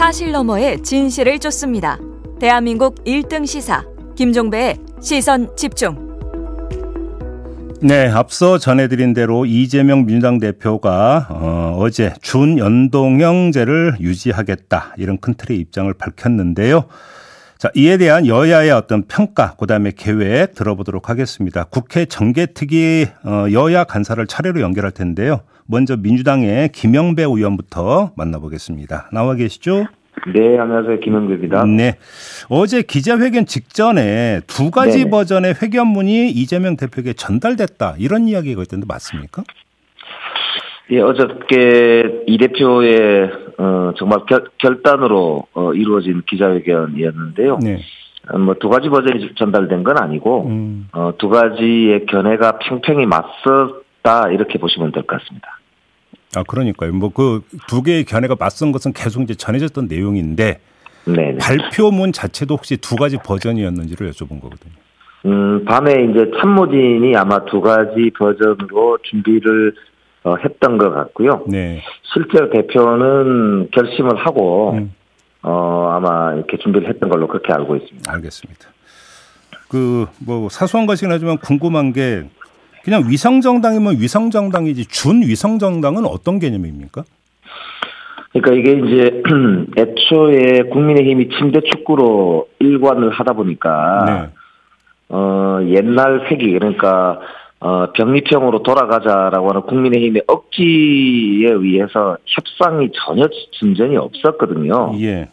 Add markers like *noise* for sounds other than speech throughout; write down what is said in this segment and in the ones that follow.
사실 너머의 진실을 쫓습니다. 대한민국 1등 시사 김종배의 시선 집중. 네, 앞서 전해드린 대로 이재명 민주당 대표가 어, 어제 준연동형제를 유지하겠다 이런 큰 틀의 입장을 밝혔는데요. 자, 이에 대한 여야의 어떤 평가, 그 다음에 계획 들어보도록 하겠습니다. 국회 정개특위 어, 여야 간사를 차례로 연결할 텐데요. 먼저 민주당의 김영배 의원부터 만나보겠습니다. 나와 계시죠? 네, 안녕하세요. 김영배입니다. 네. 어제 기자회견 직전에 두 가지 네네. 버전의 회견문이 이재명 대표에게 전달됐다. 이런 이야기가 있던데 맞습니까? 예, 어저께 이 대표의 어, 정말 결, 결단으로 어, 이루어진 기자회견이었는데요. 네. 어, 뭐두 가지 버전이 전달된 건 아니고 음. 어, 두 가지의 견해가 팽팽히 맞섰다 이렇게 보시면 될 것 같습니다. 아, 그러니까요. 뭐 그 두 개의 견해가 맞선 것은 계속 이제 전해졌던 내용인데 네네. 발표문 자체도 혹시 두 가지 버전이었는지를 여쭤본 거거든요. 음, 밤에 이제 참모진이 아마 두 가지 버전으로 준비를 어, 했던 것 같고요. 네. 실제로 대표는 결심을 하고 음. 어, 아마 이렇게 준비를 했던 걸로 그렇게 알고 있습니다. 알겠습니다. 그 뭐 사소한 것이긴 하지만 궁금한 게 그냥 위성정당이면 위성정당이지 준위성정당은 어떤 개념입니까? 그러니까 이게 이제 *clears throat* 애초에 국민의힘이 침대 축구로 일관을 하다 보니까 네. 어 옛날 회기 그러니까 어 병립형으로 돌아가자라고 하는 국민의힘의 억지에 의해서 협상이 전혀 진전이 없었거든요. 예.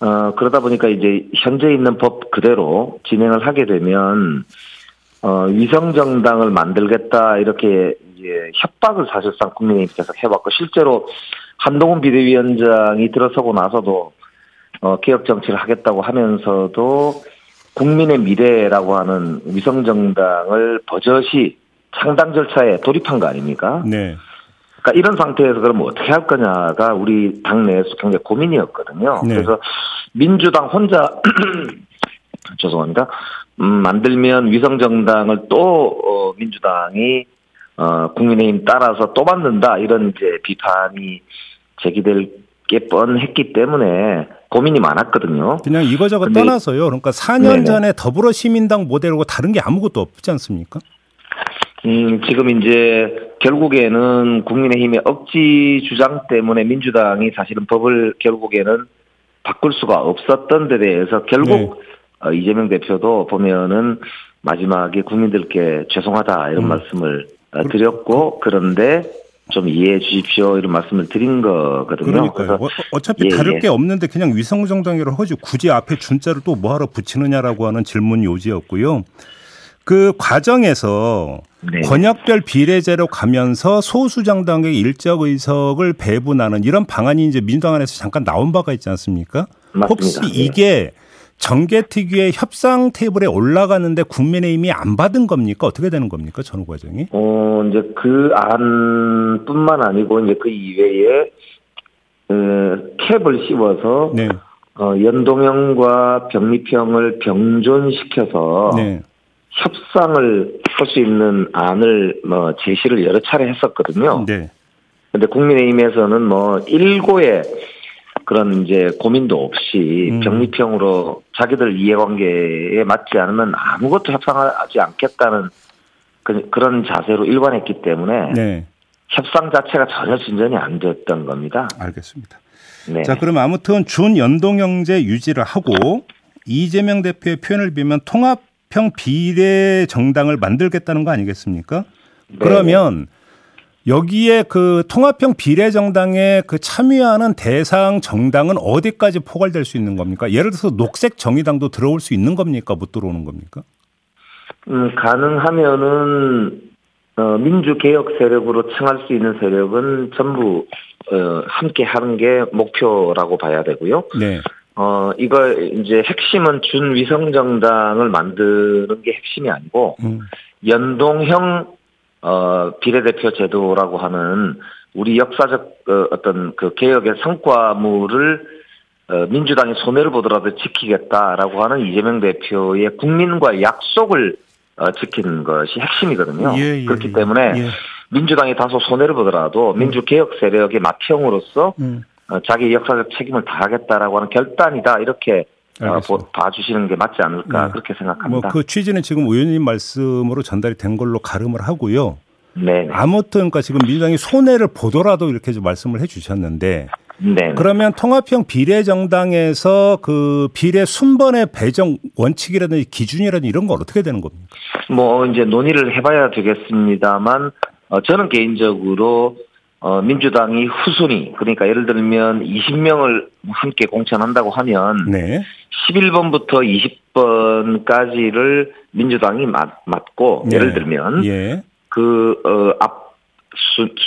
어 그러다 보니까 이제 현재 있는 법 그대로 진행을 하게 되면 어, 위성 정당을 만들겠다 이렇게 이제 협박을 사실상 국민의힘께서 해왔고 실제로 한동훈 비대위원장이 들어서고 나서도 어, 개혁 정치를 하겠다고 하면서도 국민의 미래라고 하는 위성 정당을 버젓이 창당 절차에 돌입한 거 아닙니까? 네. 그러니까 이런 상태에서 그러면 어떻게 할 거냐가 우리 당내에서 굉장히 고민이었거든요. 네. 그래서 민주당 혼자 *clears throat* 죄송합니다. 음, 만들면 위성 정당을 또 어, 민주당이 어, 국민의힘 따라서 또 만든다 이런 이제 비판이 제기될 게 뻔했기 때문에 고민이 많았거든요. 그냥 이거저거 떠나서요. 그러니까 4년 네네. 전에 더불어시민당 모델하고 다른 게 아무것도 없지 않습니까? 음, 지금 이제 결국에는 국민의힘의 억지 주장 때문에 민주당이 사실은 법을 결국에는 바꿀 수가 없었던 데 대해서 결국 네. 어, 이재명 대표도 보면은 마지막에 국민들께 죄송하다 이런 음. 말씀을 어, 드렸고 그런데 좀 이해해 주십시오 이런 말씀을 드린 거거든요. 그러니까요. 어, 차피 예, 다를 예. 게 없는데 그냥 위성정당이라고 하지 굳이 앞에 준자를 또 뭐하러 붙이느냐라고 하는 질문 요지였고요. 그 과정에서 네. 권역별 비례제로 가면서 소수정당의 일적 의석을 배분하는 이런 방안이 이제 민주당 안에서 잠깐 나온 바가 있지 않습니까? 맞습니다. 혹시 네. 이게 정개특위의 협상 테이블에 올라가는데 국민의힘이 안 받은 겁니까? 어떻게 되는 겁니까? 전후 과정이? 어, 이제 그 안뿐만 아니고 이제 그 이외에 그 캡을 씌워서 네. 어, 연동형과 병립형을 병존시켜서 네. 협상을 할 수 있는 안을 뭐 제시를 여러 차례 했었거든요. 네. 근데 국민의힘에서는 뭐 일고에 그런 이제 고민도 없이 음. 병립형으로 자기들 이해관계에 맞지 않으면 아무것도 협상하지 않겠다는 그, 런 자세로 일관했기 때문에 네. 협상 자체가 전혀 진전이 안 됐던 겁니다. 알겠습니다. 네. 자, 그럼 아무튼 준연동형제 유지를 하고 이재명 대표의 표현을 빌면 통합형 비례 정당을 만들겠다는 거 아니겠습니까? 네. 그러면 여기에 그 통합형 비례정당에 그 참여하는 대상 정당은 어디까지 포괄될 수 있는 겁니까? 예를 들어서 녹색 정의당도 들어올 수 있는 겁니까? 못 들어오는 겁니까? 음, 가능하면은 어, 민주개혁 세력으로 칭할 수 있는 세력은 전부 어, 함께 하는 게 목표라고 봐야 되고요. 네. 어, 이거 이제 핵심은 준위성정당을 만드는 게 핵심이 아니고 음. 연동형 어, 비례대표 제도라고 하는 우리 역사적 어, 어떤 그 개혁의 성과물을 어, 민주당이 손해를 보더라도 지키겠다라고 하는 이재명 대표의 국민과 약속을 어, 지키는 것이 핵심이거든요. 예, 예, 그렇기 때문에 예. 민주당이 다소 손해를 보더라도 음. 민주개혁 세력의 맏형으로서 음. 어, 자기 역사적 책임을 다하겠다라고 하는 결단이다 이렇게 어, 봐주시는 게 맞지 않을까 네. 그렇게 생각합니다. 뭐 그 취지는 지금 의원님 말씀으로 전달이 된 걸로 가름을 하고요. 네. 아무튼 그러니까 지금 민주당이 손해를 보더라도 이렇게 좀 말씀을 해주셨는데. 네. 그러면 통합형 비례정당에서 그 비례 순번의 배정 원칙이라든지 기준이라든지 이런 건 어떻게 되는 겁니까? 뭐 이제 논의를 해봐야 되겠습니다만 어, 저는 개인적으로 어, 민주당이 후순위, 그러니까 예를 들면 20명을 함께 공천한다고 하면 네. 11번부터 20번까지를 민주당이 맞, 맞고 네. 예를 들면 예. 그, 어, 앞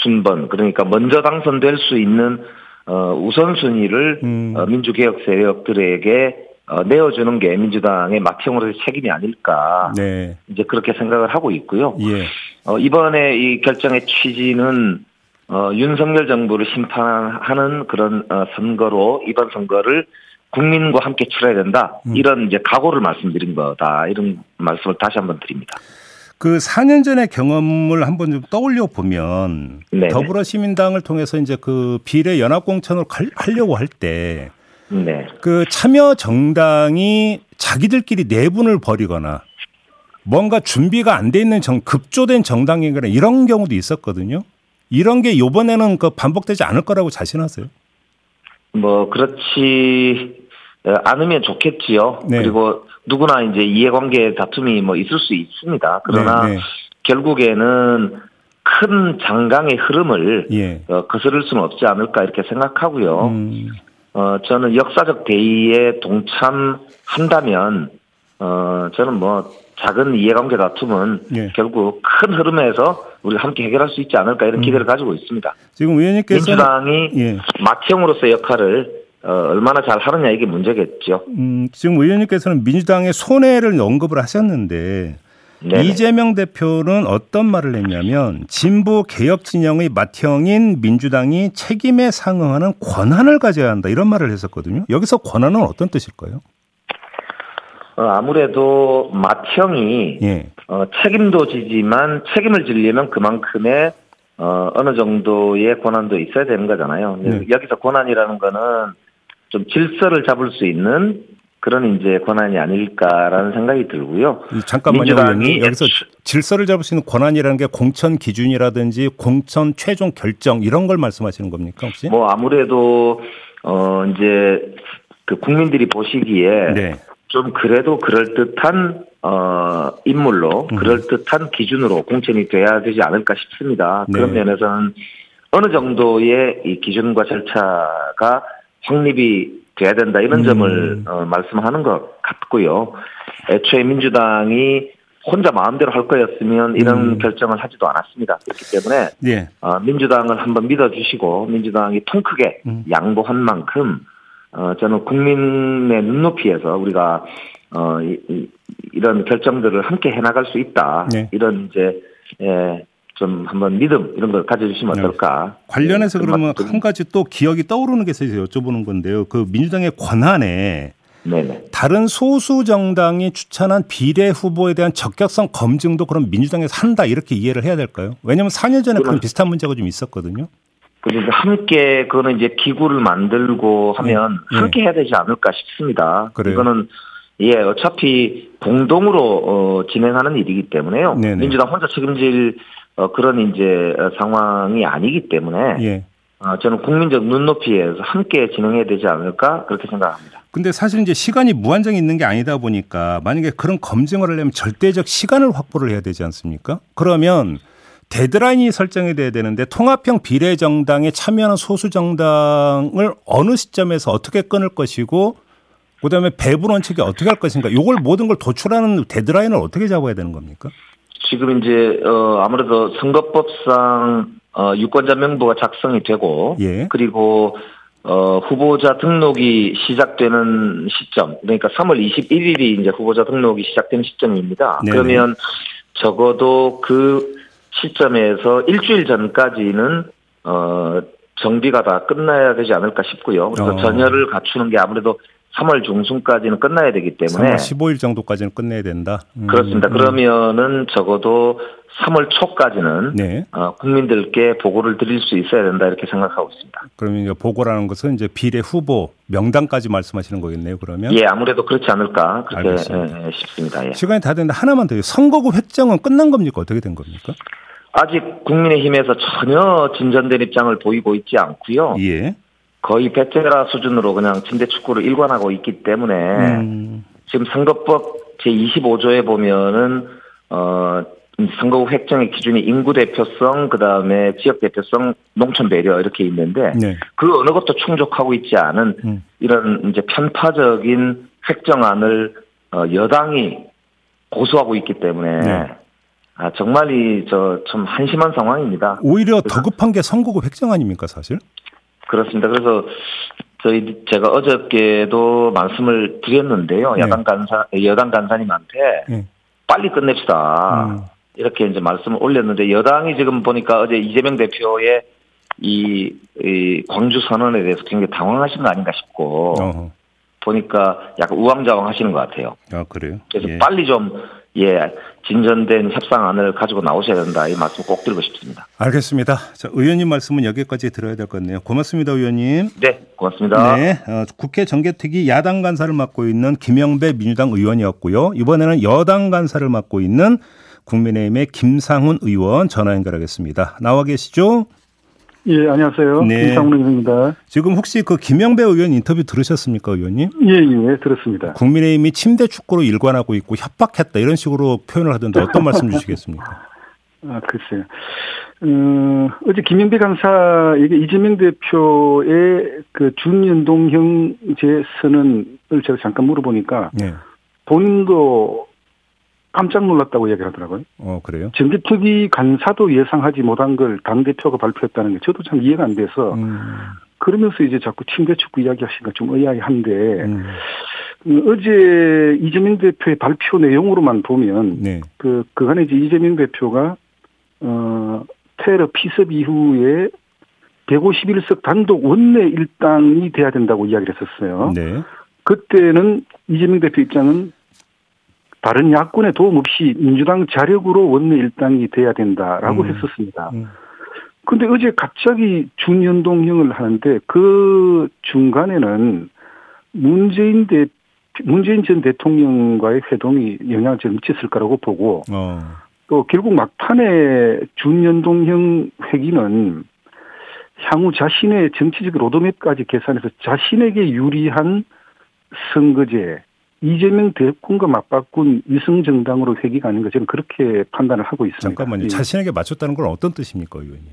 순 번, 그러니까 먼저 당선될 수 있는 어, 우선순위를 음. 어, 민주개혁 세력들에게 어, 내어주는 게 민주당의 맏형으로의 책임이 아닐까. 네. 이제 그렇게 생각을 하고 있고요. 예. 어, 이번에 이 결정의 취지는 어, 윤석열 정부를 심판하는 그런 어, 선거로 이번 선거를 국민과 함께 치러야 된다. 음. 이런 이제 각오를 말씀드린 거다. 이런 말씀을 다시 한번 드립니다. 그 4년 전의 경험을 한번 좀 떠올려 보면 네 더불어시민당을 통해서 이제 그 비례 연합 공천을 하려고 할때 네. 그 참여 정당이 자기들끼리 내분을 벌이거나 뭔가 준비가 안 돼 있는 정, 급조된 정당이거나 이런 경우도 있었거든요. 이런 게 이번에는 그 반복되지 않을 거라고 자신하세요? 뭐 그렇지 않으면 좋겠지요. 네. 그리고 누구나 이제 이해관계 다툼이 뭐 있을 수 있습니다. 그러나 네, 네. 결국에는 큰 장강의 흐름을 예. 어, 거스를 수는 없지 않을까 이렇게 생각하고요. 음. 어, 저는 역사적 대의에 동참한다면 어, 저는 뭐 작은 이해관계 다툼은 예. 결국 큰 흐름에서 우리 함께 해결할 수 있지 않을까 이런 음. 기대를 음. 가지고 있습니다. 지금 의원님께서 민주당이 예. 맏형으로서의 역할을 어, 얼마나 잘 하느냐 이게 문제겠죠. 음, 지금 의원님께서는 민주당의 손해를 언급을 하셨는데 네네. 이재명 대표는 어떤 말을 했냐면 진보 개혁 진영의 맏형인 민주당이 책임에 상응하는 권한을 가져야 한다 이런 말을 했었거든요. 여기서 권한은 어떤 뜻일까요? 어, 아무래도 맏형이 예. 어, 책임도 지지만 책임을 지려면 그만큼의 어, 어느 정도의 권한도 있어야 되는 거잖아요. 네. 여기서 권한이라는 거는 좀 질서를 잡을 수 있는 그런 이제 권한이 아닐까라는 생각이 들고요. 잠깐만요. 민주당이 여기서 질서를 잡을 수 있는 권한이라는 게 공천 기준이라든지 공천 최종 결정 이런 걸 말씀하시는 겁니까 혹시? 뭐 아무래도 어 이제 그 국민들이 보시기에 네. 좀 그래도 그럴 듯한 어 인물로 음. 그럴 듯한 기준으로 공천이 돼야 되지 않을까 싶습니다. 그런 네. 면에서는 어느 정도의 이 기준과 절차가 확립이 돼야 된다 이런 음. 점을 어, 말씀하는 것 같고요. 애초에 민주당이 혼자 마음대로 할 거였으면 이런 음. 결정을 하지도 않았습니다. 그렇기 때문에 예. 어, 민주당을 한번 믿어주시고 민주당이 통 크게 음. 양보한 만큼 어, 저는 국민의 눈높이에서 우리가 어, 이, 런 결정들을 함께 해나갈 수 있다. 네. 이런 이제 예, 좀 한번 믿음 이런 걸 가져주시면 네. 어떨까. 관련해서 네, 그러면 한 가지 또 기억이 떠오르는 게 있어서 여쭤보는 건데요. 그 민주당의 권한에 네네. 다른 소수 정당이 추천한 비례 후보에 대한 적격성 검증도 그럼 민주당에서 한다 이렇게 이해를 해야 될까요? 왜냐하면 4년 전에 그런 비슷한 문제가 좀 있었거든요. 그래서 함께 그거는 이제 기구를 만들고 하면 네. 함께 해야 되지 않을까 싶습니다. 그래요. 이거는 예, 어차피 공동으로 어, 진행하는 일이기 때문에요. 네네. 민주당 혼자 책임질 어, 그런 이제 상황이 아니기 때문에 예. 어, 저는 국민적 눈높이에서 함께 진행해야 되지 않을까 그렇게 생각합니다. 근데 사실 이제 시간이 무한정이 있는 게 아니다 보니까 만약에 그런 검증을 하려면 절대적 시간을 확보를 해야 되지 않습니까? 그러면 데드라인이 설정이 돼야 되는데 통합형 비례정당에 참여하는 소수 정당을 어느 시점에서 어떻게 끊을 것이고 그다음에 배분 원칙이 어떻게 할 것인가 이걸 모든 걸 도출하는 데드라인을 어떻게 잡아야 되는 겁니까? 지금 이제 어 아무래도 선거법상 어 유권자 명부가 작성이 되고 예. 그리고 어 후보자 등록이 시작되는 시점 그러니까 3월 21일이 이제 후보자 등록이 시작되는 시점입니다. 네네. 그러면 적어도 그 시점에서 일주일 전까지는 어 정비가 다 끝나야 되지 않을까 싶고요. 그래서 어. 전열을 갖추는 게 아무래도 3월 중순까지는 끝나야 되기 때문에 3월 15일 정도까지는 끝내야 된다. 음. 그렇습니다. 그러면은 적어도 3월 초까지는 네. 어, 국민들께 보고를 드릴 수 있어야 된다 이렇게 생각하고 있습니다. 그러면 이제 보고라는 것은 이제 비례 후보 명단까지 말씀하시는 거겠네요. 그러면 예, 아무래도 그렇지 않을까 그렇게 예, 싶습니다. 예. 시간이 다 됐는데 하나만 더요. 선거구 획정은 끝난 겁니까? 어떻게 된 겁니까? 아직 국민의힘에서 전혀 진전된 입장을 보이고 있지 않고요. 예. 거의 베테라 수준으로 그냥 침대 축구를 일관하고 있기 때문에 음. 지금 선거법 제 25조에 보면은 어 선거구 획정의 기준이 인구 대표성 그 다음에 지역 대표성 농촌 배려 이렇게 있는데 네. 그 어느 것도 충족하고 있지 않은 음. 이런 이제 편파적인 획정안을 어 여당이 고수하고 있기 때문에 네. 아 정말 이저 참 한심한 상황입니다. 오히려 더 급한 게 선거구 획정 아닙니까 사실? 그렇습니다. 그래서 저희 제가 어저께도 말씀을 드렸는데요. 네. 야당 간사 여당 간사님한테 네. 빨리 끝냅시다. 음. 이렇게 이제 말씀을 올렸는데 여당이 지금 보니까 어제 이재명 대표의 이, 이 광주 선언에 대해서 굉장히 당황하신 거 아닌가 싶고 어허. 보니까 약간 우왕좌왕 하시는 것 같아요. 아 그래요? 그래서 예. 빨리 좀 예, 진전된 협상안을 가지고 나오셔야 된다. 이 말씀 꼭 드리고 싶습니다. 알겠습니다. 자, 의원님 말씀은 여기까지 들어야 될 것 같네요. 고맙습니다, 의원님. 네, 고맙습니다. 네, 어, 국회 정개특위 야당 간사를 맡고 있는 김영배 민주당 의원이었고요. 이번에는 여당 간사를 맡고 있는 국민의힘의 김상훈 의원 전화 연결하겠습니다. 나와 계시죠? 예, 안녕하세요. 네. 김상훈 의원입니다. 지금 혹시 그 김영배 의원 인터뷰 들으셨습니까, 의원님? 예, 예, 들었습니다. 국민의힘이 침대 축구로 일관하고 있고 협박했다 이런 식으로 표현을 하던데 어떤 말씀 주시겠습니까? *laughs* 아, 글쎄요. 어, 어제 김영배 강사에게 이재명 대표의 그 준연동형제 선언을 제가 잠깐 물어보니까 네. 본인도 깜짝 놀랐다고 이야기를 하더라고요. 어, 그래요? 정기특위 간사도 예상하지 못한 걸 당대표가 발표했다는 게 저도 참 이해가 안 돼서 음. 그러면서 이제 자꾸 침대 축구 이야기 하시니까 좀 의아해한데 음. 음. 어제 이재명 대표의 발표 내용으로만 보면 네. 그 그간에 이제 이재명 대표가 어 테러 피습 이후에 151석 단독 원내 일당이 돼야 된다고 이야기를 했었어요. 네. 그때는 이재명 대표 입장은 다른 야권의 도움 없이 민주당 자력으로 원내 일당이 돼야 된다라고 음. 했었습니다. 음. 근데 어제 갑자기 준연동형을 하는데 그 중간에는 문재인 대 문재인 전 대통령과의 회동이 영향을 좀 미쳤을 거라고 보고 어. 또 결국 막판에 준연동형 회기는 향후 자신의 정치적 로드맵까지 계산해서 자신에게 유리한 선거제 이재명 대권과 맞바꾼 위성 정당으로 회귀가 아닌가 저는 그렇게 판단을 하고 있습니다. 잠깐만요. 예. 자신에게 맞췄다는 건 어떤 뜻입니까, 의원님?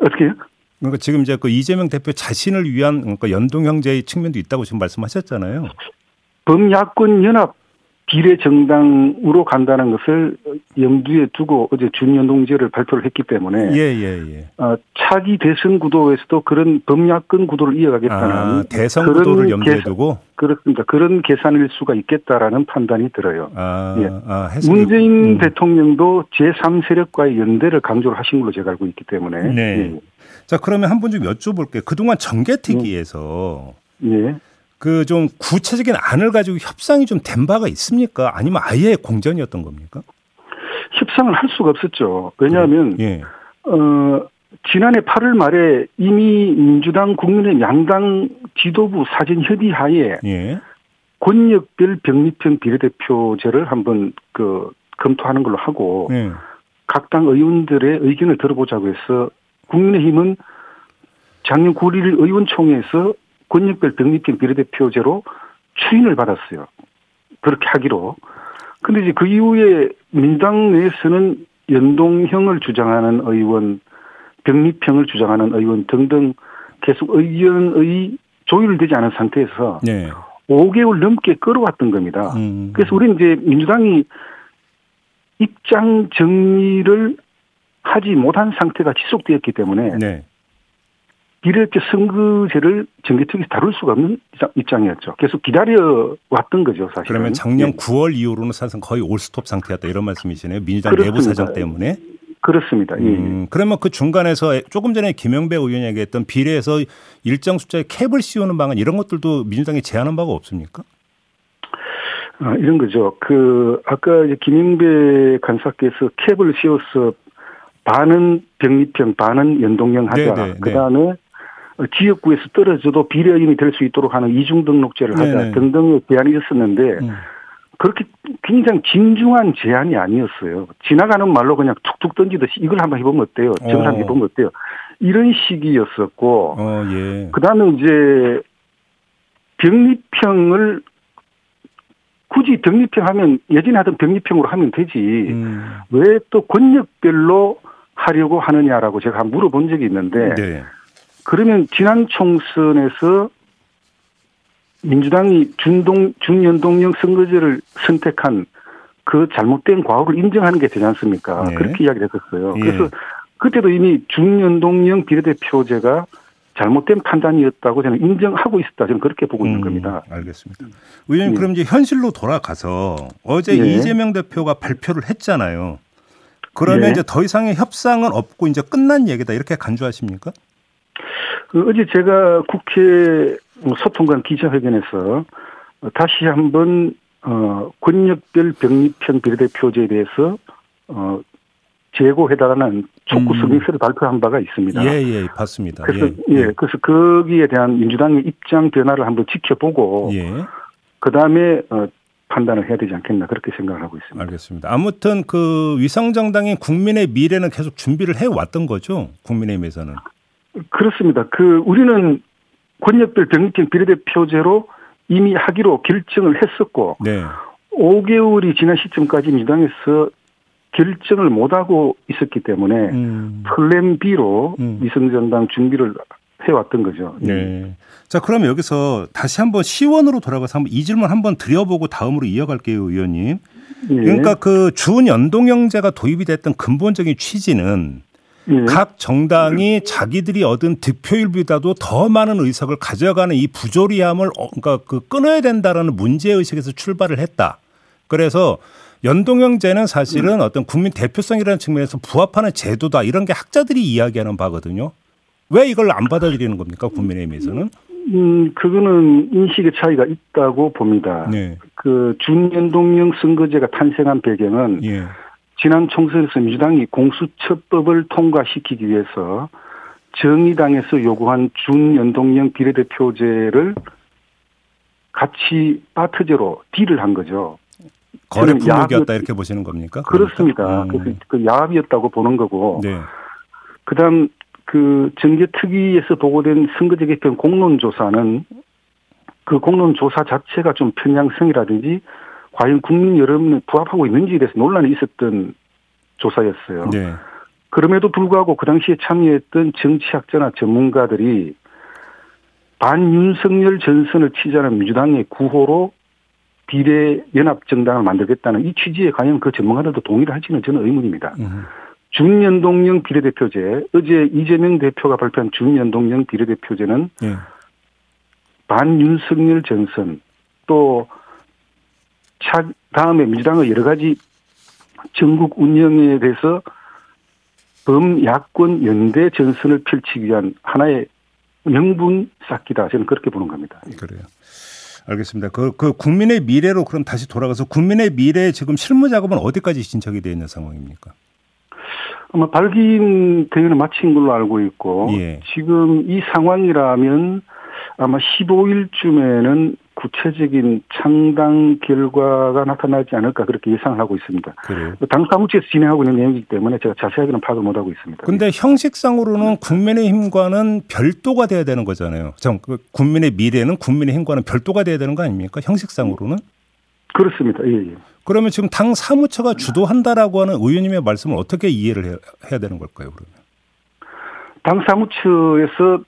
어떻게요? 그러니까 지금 이제 그 이재명 대표 자신을 위한 그러니까 연동형제의 측면도 있다고 지금 말씀하셨잖아요. 범야권 연합 비례 정당으로 간다는 것을 염두에 두고 어제 준연동제를 발표를 했기 때문에 예, 예, 예. 어, 차기 대선 구도에서도 그런 범야권 구도를 이어가겠다는 아, 대선 구도를 염두에 계산, 두고 그렇습니다. 그런 계산일 수가 있겠다라는 판단이 들어요. 아, 예. 아, 문재인 음. 대통령도 제3세력과의 연대를 강조를 하신 걸로 제가 알고 있기 때문에 네. 예. 자 그러면 한분좀 여쭤볼게요. 그동안 정개특위에서 예. 그 좀 구체적인 안을 가지고 협상이 좀 된 바가 있습니까? 아니면 아예 공전이었던 겁니까? 협상을 할 수가 없었죠. 왜냐하면 예. 어 지난해 8월 말에 이미 민주당 국민의 양당 지도부 사전 협의 하에 예. 권역별 병립형 비례대표제를 한번 그 검토하는 걸로 하고 예. 각당 의원들의 의견을 들어보자고 해서 국민의힘은 작년 9일 의원총회에서 권역별 병립형 비례대표제로 추인을 받았어요. 그렇게 하기로. 근데 이제 그 이후에 민당 내에서는 연동형을 주장하는 의원, 병립형을 주장하는 의원 등등 계속 의견의 조율되지 않은 상태에서 네. 5개월 넘게 끌어왔던 겁니다. 음. 그래서 우리는 이제 민주당이 입장 정리를 하지 못한 상태가 지속되었기 때문에 네. 비례대 선거제를 정기특위에서 다룰 수가 없는 입장이었죠. 계속 기다려 왔던 거죠, 사실. 그러면 작년 네. 9월 이후로는 사실상 거의 올스톱 상태였다 이런 말씀이시네요. 민주당 그렇습니다. 내부 사정 때문에. 그렇습니다. 예, 예. 음, 그러면 그 중간에서 조금 전에 김영배 의원이 얘기했던 비례에서 일정 숫자의 캡을 씌우는 방안 이런 것들도 민주당이 제안한 바가 없습니까? 아, 이런 거죠. 그 아까 이제 김영배 간사께서 캡을 씌워서 반은 병립형, 반은 연동형 하자. 네네, 네, 그 다음에 지역구에서 떨어져도 비례인이 될 수 있도록 하는 이중 등록제를 하자 네네. 등등의 제안이 있었는데 음. 그렇게 굉장히 진중한 제안이 아니었어요. 지나가는 말로 그냥 툭툭 던지듯이 이걸 한번 해보면 어때요? 정상 어. 해보면 어때요? 이런 식이었었고, 어, 예. 그 다음에 이제 병립형을 굳이 병립형 하면 예전에 하던 병립형으로 하면 되지, 음. 왜또 권력별로 하려고 하느냐라고 제가 한번 물어본 적이 있는데, 네. 그러면 지난 총선에서 민주당이 준동 준연동형 선거제를 선택한 그 잘못된 과오를 인정하는 게 되지 않습니까? 네. 그렇게 이야기를 했었어요. 예. 그래서 그때도 이미 준연동형 비례대표제가 잘못된 판단이었다고 저는 인정하고 있었다. 저는 그렇게 보고 있는 음, 겁니다. 알겠습니다. 의원님 예. 그럼 이제 현실로 돌아가서 어제 예. 이재명 대표가 발표를 했잖아요. 그러면 예. 이제 더 이상의 협상은 없고 이제 끝난 얘기다 이렇게 간주하십니까? 그 어제 제가 국회 소통관 기자회견에서 다시 한번 어 권력별 병립형 비례대표제에 대해서 어 재고해달라는 촉구 성명서를 음. 발표한 바가 있습니다. 예, 예, 봤습니다. 그래서 예, 예, 그래서 거기에 대한 민주당의 입장 변화를 한번 지켜보고 예. 그 다음에 어, 판단을 해야 되지 않겠나 그렇게 생각을 하고 있습니다. 알겠습니다. 아무튼 그 위성정당인 국민의 미래는 계속 준비를 해 왔던 거죠. 국민의힘에서는. 그렇습니다. 그 우리는 권역별 병립형 비례대표제로 이미 하기로 결정을 했었고 네. 5개월이 지난 시점까지 민주당에서 결정을 못하고 있었기 때문에 음. 플랜 B로 음. 위성전당 준비를 해왔던 거죠. 네. 자, 그럼 여기서 다시 한번 시원으로 돌아가서 한번 이 질문 한번 드려보고 다음으로 이어갈게요, 의원님. 네. 그러니까 그 준연동형제가 도입이 됐던 근본적인 취지는 예. 각 정당이 자기들이 얻은 득표율보다도 더 많은 의석을 가져가는 이 부조리함을 어, 그러니까 그 끊어야 된다라는 문제 의식에서 출발을 했다. 그래서 연동형제는 사실은 음. 어떤 국민 대표성이라는 측면에서 부합하는 제도다 이런 게 학자들이 이야기하는 바거든요. 왜 이걸 안 받아들이는 겁니까 국민의힘에서는? 음, 그거는 인식의 차이가 있다고 봅니다. 네. 그 준연동형 선거제가 탄생한 배경은 예. 지난 총선에서 민주당이 공수처법을 통과시키기 위해서 정의당에서 요구한 준연동형 비례대표제를 같이 파트제로 딜을 한 거죠. 거래 품목이었다 이렇게 보시는 겁니까? 그렇습니다. 음. 그, 그 야합이었다고 보는 거고. 네. 그다음 그 정계특위에서 보고된 선거제 개편 공론조사는 그 공론조사 자체가 좀 편향성이라든지 과연 국민 여러분이 부합하고 있는지에 대해서 논란이 있었던 조사였어요. 네. 그럼에도 불구하고 그 당시에 참여했던 정치학자나 전문가들이 반윤석열 전선을 치자는 민주당의 구호로 비례 연합 정당을 만들겠다는 이 취지에 과연 그 전문가들도 동의를 할지는 저는 의문입니다. 음. 중연동형 비례대표제 어제 이재명 대표가 발표한 중연동형 비례대표제는 네. 반윤석열 전선 또 차, 다음에 민주당의 여러 가지 전국 운영에 대해서 범야권 연대 전선을 펼치기 위한 하나의 명분 쌓기다. 저는 그렇게 보는 겁니다. 그래요. 알겠습니다. 그, 그 국민의 미래로 그럼 다시 돌아가서 국민의 미래 지금 실무 작업은 어디까지 진척이 되어 있는 상황입니까? 아마 발기인 대회는 마친 걸로 알고 있고 예. 지금 이 상황이라면 아마 15일쯤에는 구체적인 창당 결과가 나타나지 않을까 그렇게 예상하고 있습니다. 그래요? 당 사무처에서 진행하고 있는 내용이기 때문에 제가 자세하게는 파악을 못하고 있습니다. 그런데 형식상으로는 국민의힘과는 별도가 돼야 되는 거잖아요. 그 국민의 미래는 국민의힘과는 별도가 돼야 되는 거 아닙니까? 형식상으로는? 그렇습니다. 예, 예. 그러면 지금 당 사무처가 주도한다라고 하는 의원님의 말씀을 어떻게 이해를 해야 되는 걸까요, 그러면? 당 사무처에서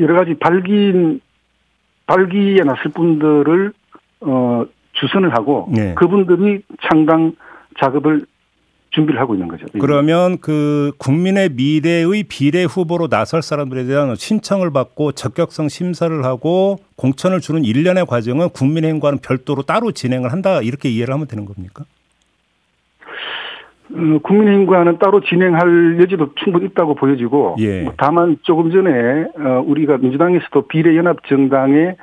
여러 가지 발기인 발기에 나설 분들을 어 주선을 하고 네. 그분들이 창당 작업을 준비를 하고 있는 거죠. 그러면 그 국민의 미래의 비례 후보로 나설 사람들에 대한 신청을 받고 적격성 심사를 하고 공천을 주는 일련의 과정은 국민의힘과는 별도로 따로 진행을 한다 이렇게 이해를 하면 되는 겁니까? 어, 국민의힘과는 따로 진행할 여지도 충분히 있다고 보여지고 예. 뭐 다만 조금 전에 어, 우리가 민주당에서도 비례연합정당에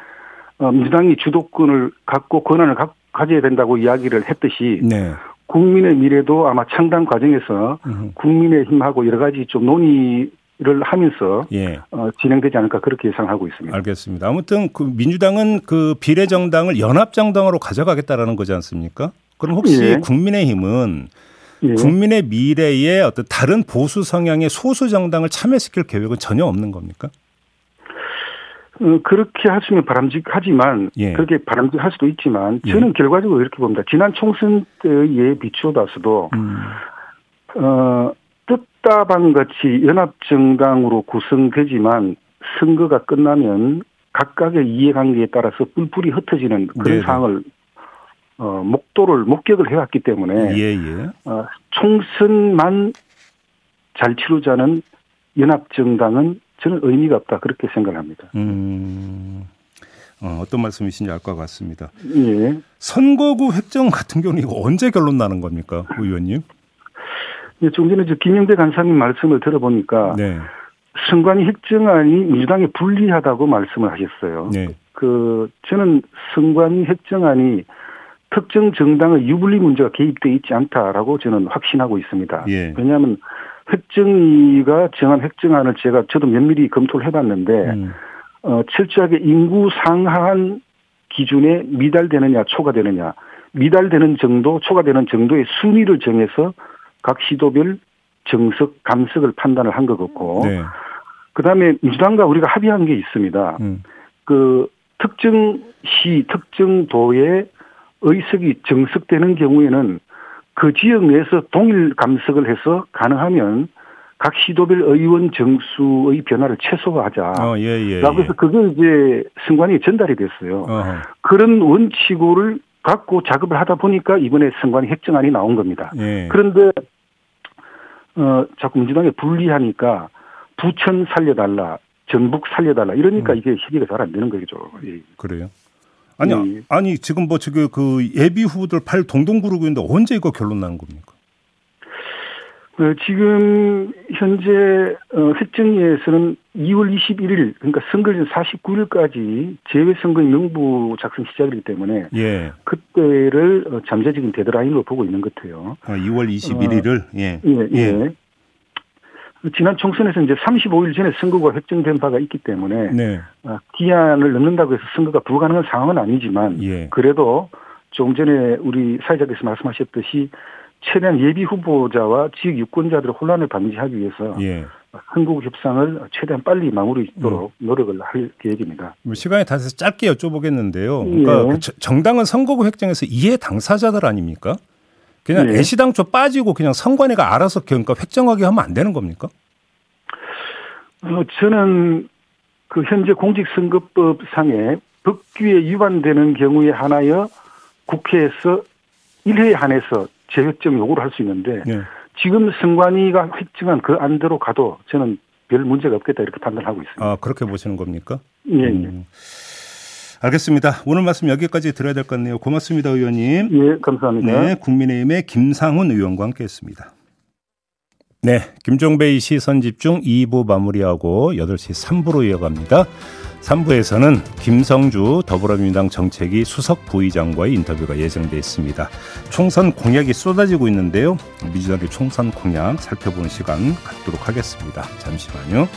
어, 민주당이 주도권을 갖고 권한을 가, 져야 된다고 이야기를 했듯이 네. 국민의 미래도 아마 창당 과정에서 음. 국민의힘하고 여러 가지 좀 논의 를 하면서 예. 어, 진행되지 않을까 그렇게 예상하고 있습니다. 알겠습니다. 아무튼 그 민주당은 그 비례 정당을 연합 정당으로 가져가겠다라는 거지 않습니까? 그럼 혹시 예. 국민의힘은 예. 국민의 미래에 어떤 다른 보수 성향의 소수 정당을 참여시킬 계획은 전혀 없는 겁니까? 어, 그렇게 하시면 바람직하지만 예. 그렇게 바람직할 수도 있지만 예. 저는 예. 결과적으로 이렇게 봅니다. 지난 총선 때에 비추어 봐서도 음. 어, 뜻다방 같이 연합정당으로 구성되지만 선거가 끝나면 각각의 이해관계에 따라서 뿔뿔이 흩어지는 그런 네네. 상황을 어, 목도를 목격을 해왔기 때문에 예, 예. 어, 총선만 잘 치르자는 연합정당은 저는 의미가 없다 그렇게 생각합니다. 음, 어, 어떤 말씀이신지 알 것 같습니다. 예. 선거구 획정 같은 경우는 이거 언제 결론 나는 겁니까, 의원님? 예, 좀 전에 저 김영대 간사님 말씀을 들어보니까 네. 선관위 획정안이 민주당에 불리하다고 말씀을 하셨어요. 네. 그 저는 선관위 획정안이 특정 정당의 유불리 문제가 개입돼 있지 않다라고 저는 확신하고 있습니다. 예. 왜냐하면 획정위가 정한 획정안을 제가 저도 면밀히 검토를 해봤는데 음. 어, 철저하게 인구 상한 기준에 미달되느냐 초과되느냐 미달되는 정도 초과되는 정도의 순위를 정해서 각 시도별 정석 감석을 판단을 한 것 같고 네. 그다음에 민주당과 우리가 합의한 게 있습니다. 음. 그 특정 시 특정 도의 의석이 정석되는 경우에는 그 지역 내에서 동일 감석을 해서 가능하면 각 시도별 의원 정수의 변화를 최소화하자. 어, 예, 예, 라고 해서 예. 그게 이제 선관위에 전달이 됐어요. 어허. 그런 원칙을 갖고 작업을 하다 보니까 이번에 선관위 획정안이 나온 겁니다. 예. 그런데 어 자꾸 민주당에 불리하니까 부천 살려달라, 전북 살려달라 이러니까 음. 이게 협의가 잘 안 되는 거죠. 예. 그래요? 아니 네. 아니 지금 뭐 지금 그 예비 후보들 팔 동동 구르고 있는데 언제 이거 결론 나는 겁니까? 어, 지금 현재 어, 획정위에서는 2월 21일 그러니까 선거일 49일까지 재외선거의 명부 작성 시작이기 때문에 예. 그때를 어, 잠재적인 데드라인으로 보고 있는 것 같아요. 아, 2월 21일을 예. 예. 예. 예. 지난 총선에서 이제 35일 전에 선거가 획정된 바가 있기 때문에 네. 아, 기한을 넘는다고 해서 선거가 불가능한 상황은 아니지만 예. 그래도 조금 전에 우리 사회자께서 말씀하셨듯이 최대한 예비 후보자와 지역 유권자들의 혼란을 방지하기 위해서 예. 한국 협상을 최대한 빨리 마무리있도록 음. 노력을 할 계획입니다. 뭐 시간이 다 돼서 짧게 여쭤보겠는데요. 그러니까 예. 그 정당은 선거구 획정에서 이해 당사자들 아닙니까? 그냥 네. 애시당초 빠지고 그냥 선관위가 알아서 그러니까 획정하게 하면 안 되는 겁니까? 어, 저는 그 현재 공직선거법상에 법규에 위반되는 경우에 하나여 국회에서 1회에 한해서 재획정 요구를 할 수 있는데 네. 지금 선관위가 획정한 그 안대로 가도 저는 별 문제가 없겠다 이렇게 판단하고 있습니다. 아 그렇게 보시는 겁니까? 예. 예. 음. 알겠습니다. 오늘 말씀 여기까지 들어야 될 것 같네요. 고맙습니다, 의원님. 예, 감사합니다. 네, 국민의힘의 김상훈 의원과 함께했습니다. 네, 김종배의 시선 집중 2부 마무리하고 8시 3부로 이어갑니다. 3부에서는 김성주 더불어민주당 정책위 수석 부의장과의 인터뷰가 예정돼 있습니다. 총선 공약이 쏟아지고 있는데요. 민주당의 총선 공약 살펴보는 시간 갖도록 하겠습니다. 잠시만요.